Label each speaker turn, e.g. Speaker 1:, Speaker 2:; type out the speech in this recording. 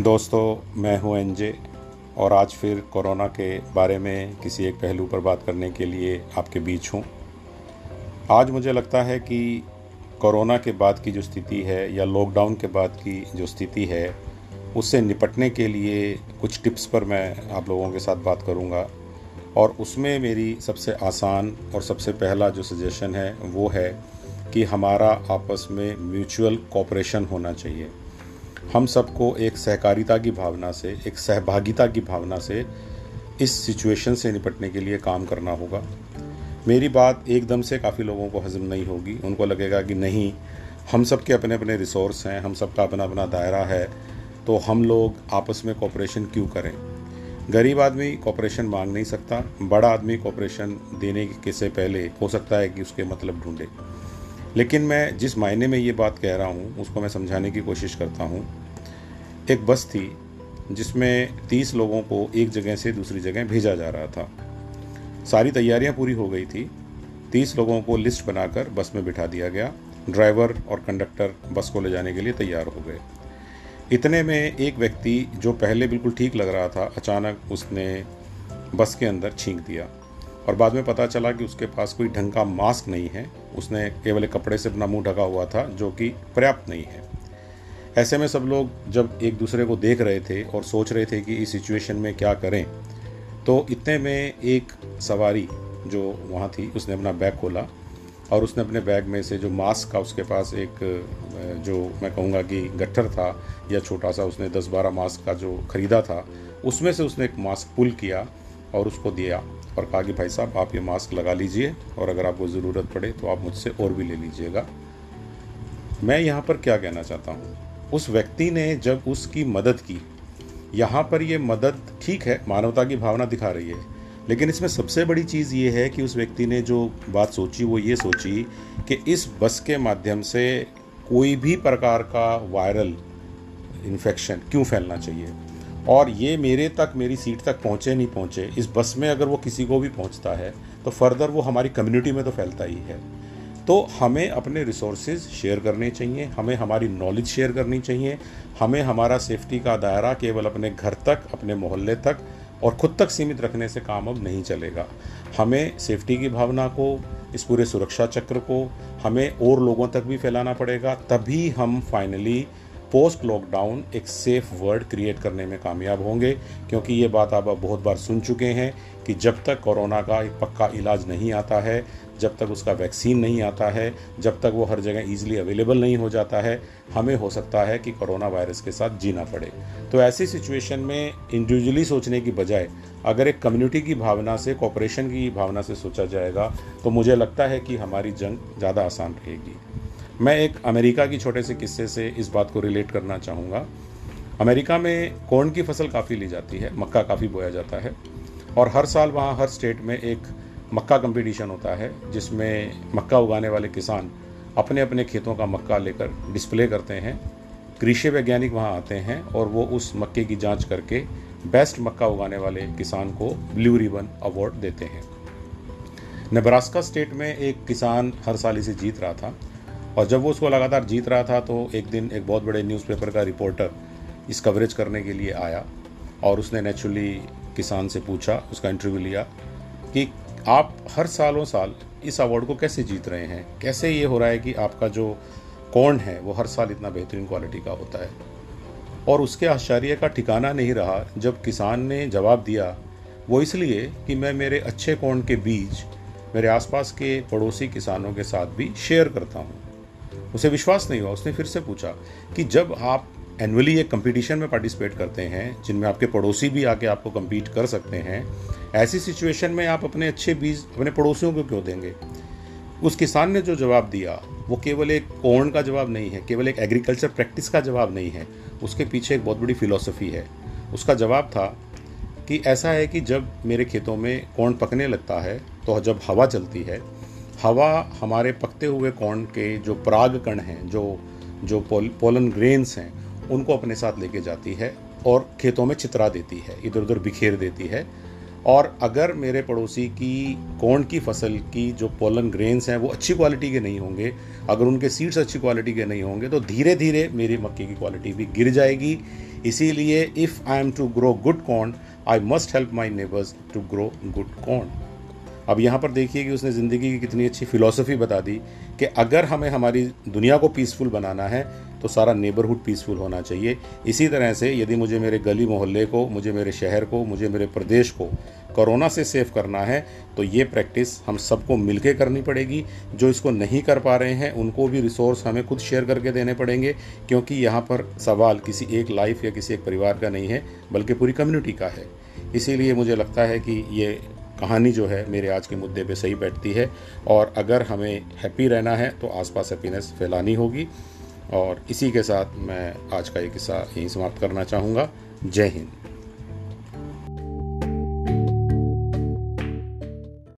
Speaker 1: दोस्तों, मैं हूँ एनजे और आज फिर कोरोना के बारे में किसी एक पहलू पर बात करने के लिए आपके बीच हूँ। आज मुझे लगता है कि कोरोना के बाद की जो स्थिति है या लॉकडाउन के बाद की जो स्थिति है, उससे निपटने के लिए कुछ टिप्स पर मैं आप लोगों के साथ बात करूँगा। और उसमें मेरी सबसे आसान और सबसे पहला जो सजेशन है, वो है कि हमारा आपस में म्यूचुअल कोऑपरेशन होना चाहिए। हम सबको एक सहकारिता की भावना से, एक सहभागिता की भावना से इस सिचुएशन से निपटने के लिए काम करना होगा। मेरी बात एकदम से काफ़ी लोगों को हजम नहीं होगी। उनको लगेगा कि नहीं, हम सब के अपने अपने रिसोर्स हैं, हम सब का अपना अपना दायरा है तो हम लोग आपस में कॉपरेशन क्यों करें? गरीब आदमी कॉपरेशन मांग नहीं सकता। बड़ा आदमी कॉपरेशन देने के से पहले हो सकता है कि उसके मतलब ढूंढे। लेकिन मैं जिस मायने में ये बात कह रहा हूँ, उसको मैं समझाने की कोशिश करता हूँ। एक बस थी, जिसमें तीस लोगों को एक जगह से दूसरी जगह भेजा जा रहा था। सारी तैयारियाँ पूरी हो गई थी। तीस लोगों को लिस्ट बनाकर बस में बिठा दिया गया। ड्राइवर और कंडक्टर बस को ले जाने के लिए तैयार हो गए। इतने में एक व्यक्ति, जो पहले बिल्कुल ठीक लग रहा था, अचानक उसने बस के अंदर छींक दिया। और बाद में पता चला कि उसके पास कोई ढंग का मास्क नहीं है। उसने केवल एक कपड़े से अपना मुँह ढका हुआ था, जो कि पर्याप्त नहीं है। ऐसे में सब लोग जब एक दूसरे को देख रहे थे और सोच रहे थे कि इस सिचुएशन में क्या करें तो इतने में एक सवारी जो वहाँ थी, उसने अपना बैग खोला और उसने अपने बैग में से जो मास्क का उसके पास एक, जो मैं कहूँगा कि गट्ठर था या छोटा सा, उसने 10-12 मास्क का जो ख़रीदा था, उसमें से उसने एक मास्क पुल किया और उसको दिया। और कहा कि भाई साहब, आप ये मास्क लगा लीजिए और अगर आपको ज़रूरत पड़े तो आप मुझसे और भी ले लीजिएगा। मैं यहाँ पर क्या कहना चाहता हूँ? उस व्यक्ति ने जब उसकी मदद की, यहाँ पर ये मदद ठीक है, मानवता की भावना दिखा रही है, लेकिन इसमें सबसे बड़ी चीज़ ये है कि उस व्यक्ति ने जो बात सोची, वो ये सोची कि इस बस के माध्यम से कोई भी प्रकार का वायरल इन्फेक्शन क्यों फैलना चाहिए? और ये मेरे तक, मेरी सीट तक पहुँचे, नहीं पहुँचे, इस बस में अगर वो किसी को भी पहुँचता है तो फर्दर वो हमारी कम्युनिटी में तो फैलता ही है। तो हमें अपने रिसोर्सेज शेयर करने चाहिए, हमें हमारी नॉलेज शेयर करनी चाहिए, हमें हमारा सेफ्टी का दायरा केवल अपने घर तक, अपने मोहल्ले तक और खुद तक सीमित रखने से काम अब नहीं चलेगा। हमें सेफ्टी की भावना को, इस पूरे सुरक्षा चक्र को, हमें और लोगों तक भी फैलाना पड़ेगा, तभी हम फाइनली पोस्ट लॉकडाउन एक सेफ़ वर्ल्ड क्रिएट करने में कामयाब होंगे, क्योंकि ये बात आप बहुत बार सुन चुके हैं कि जब तक कोरोना का एक पक्का इलाज नहीं आता है, जब तक उसका वैक्सीन नहीं आता है, जब तक वो हर जगह ईजिली अवेलेबल नहीं हो जाता है, हमें हो सकता है कि कोरोना वायरस के साथ जीना पड़े। तो ऐसी सिचुएशन में इंडिविजुअली सोचने की बजाय, अगर एक कम्युनिटी की भावना से कॉपरेशन की भावना से सोचा जाएगा तो मुझे लगता है कि हमारी जंग ज़्यादा आसान रहेगी। मैं एक अमेरिका की छोटे से किस्से से इस बात को रिलेट करना चाहूँगा। अमेरिका में कॉर्न की फ़सल काफ़ी ली जाती है, मक्का काफ़ी बोया जाता है और हर साल वहाँ हर स्टेट में एक मक्का कंपटीशन होता है, जिसमें मक्का उगाने वाले किसान अपने अपने खेतों का मक्का लेकर डिस्प्ले करते हैं, कृषि वैज्ञानिक वहाँ आते हैं और वो उस मक्के की जाँच करके बेस्ट मक्का उगाने वाले किसान को ब्लू रिबन अवार्ड देते हैं। नबरास्का स्टेट में एक किसान हर साल इसे जीत रहा था और जब वो उसको लगातार जीत रहा था तो एक दिन एक बहुत बड़े न्यूज़पेपर का रिपोर्टर इस कवरेज करने के लिए आया और उसने नेचुरली किसान से पूछा, उसका इंटरव्यू लिया कि आप हर सालों साल इस अवार्ड को कैसे जीत रहे हैं? कैसे ये हो रहा है कि आपका जो कौन है, वो हर साल इतना बेहतरीन क्वालिटी का होता है? और उसके आश्चर्य का ठिकाना नहीं रहा, जब किसान ने जवाब दिया, वो इसलिए कि मैं मेरे अच्छे कौन के बीज, मेरे आसपास के पड़ोसी किसानों के साथ भी शेयर करता हूँ। उसे विश्वास नहीं हुआ। उसने फिर से पूछा कि जब आप एनुअली एक कंपटीशन में पार्टिसिपेट करते हैं, जिनमें आपके पड़ोसी भी आके आपको कम्पीट कर सकते हैं, ऐसी सिचुएशन में आप अपने अच्छे बीज, अपने पड़ोसियों को क्यों देंगे? उस किसान ने जो जवाब दिया, वो केवल एक कोण का जवाब नहीं है, केवल एक एग्रीकल्चर प्रैक्टिस का जवाब नहीं है। उसके पीछे एक बहुत बड़ी फिलॉसफी है। उसका जवाब था कि ऐसा है कि जब मेरे खेतों में कौन पकने लगता है तो जब हवा चलती है हवा हमारे पकते हुए कॉर्न के जो पराग कण हैं जो जो पोल, पोलन ग्रेन्स हैं उनको अपने साथ लेके जाती है और खेतों में चित्रा देती है इधर उधर बिखेर देती है। और अगर मेरे पड़ोसी की कौन की फ़सल की जो पोलन ग्रेन्स हैं वो अच्छी क्वालिटी के नहीं होंगे अगर उनके सीड्स अच्छी क्वालिटी के नहीं होंगे तो धीरे धीरे मेरी मक्के की क्वालिटी भी गिर जाएगी। इसीलिए if I am to grow good corn I must help my neighbours to grow good corn अब यहाँ पर देखिए कि उसने ज़िंदगी की कितनी अच्छी फ़िलासफ़ी बता दी कि अगर हमें हमारी दुनिया को पीसफुल बनाना है तो सारा नेबरहुड पीसफुल होना चाहिए। इसी तरह से यदि मुझे मेरे गली मोहल्ले को, मुझे मेरे शहर को, मुझे मेरे प्रदेश को कोरोना से सेव करना है तो ये प्रैक्टिस हम सबको मिलके करनी पड़ेगी। जो इसको नहीं कर पा रहे हैं, उनको भी रिसोर्स हमें खुद शेयर करके देने पड़ेंगे, क्योंकि यहाँ पर सवाल किसी एक लाइफ या किसी एक परिवार का नहीं है, बल्कि पूरी कम्युनिटी का है। इसीलिए मुझे लगता है कि ये कहानी जो है मेरे आज के मुद्दे पे सही बैठती है और अगर हमें हैप्पी रहना है तो आसपास हैप्पीनेस फैलानी होगी और इसी के साथ मैं आज का ये किस्सा यहीं समाप्त करना चाहूँगा। जय हिंद।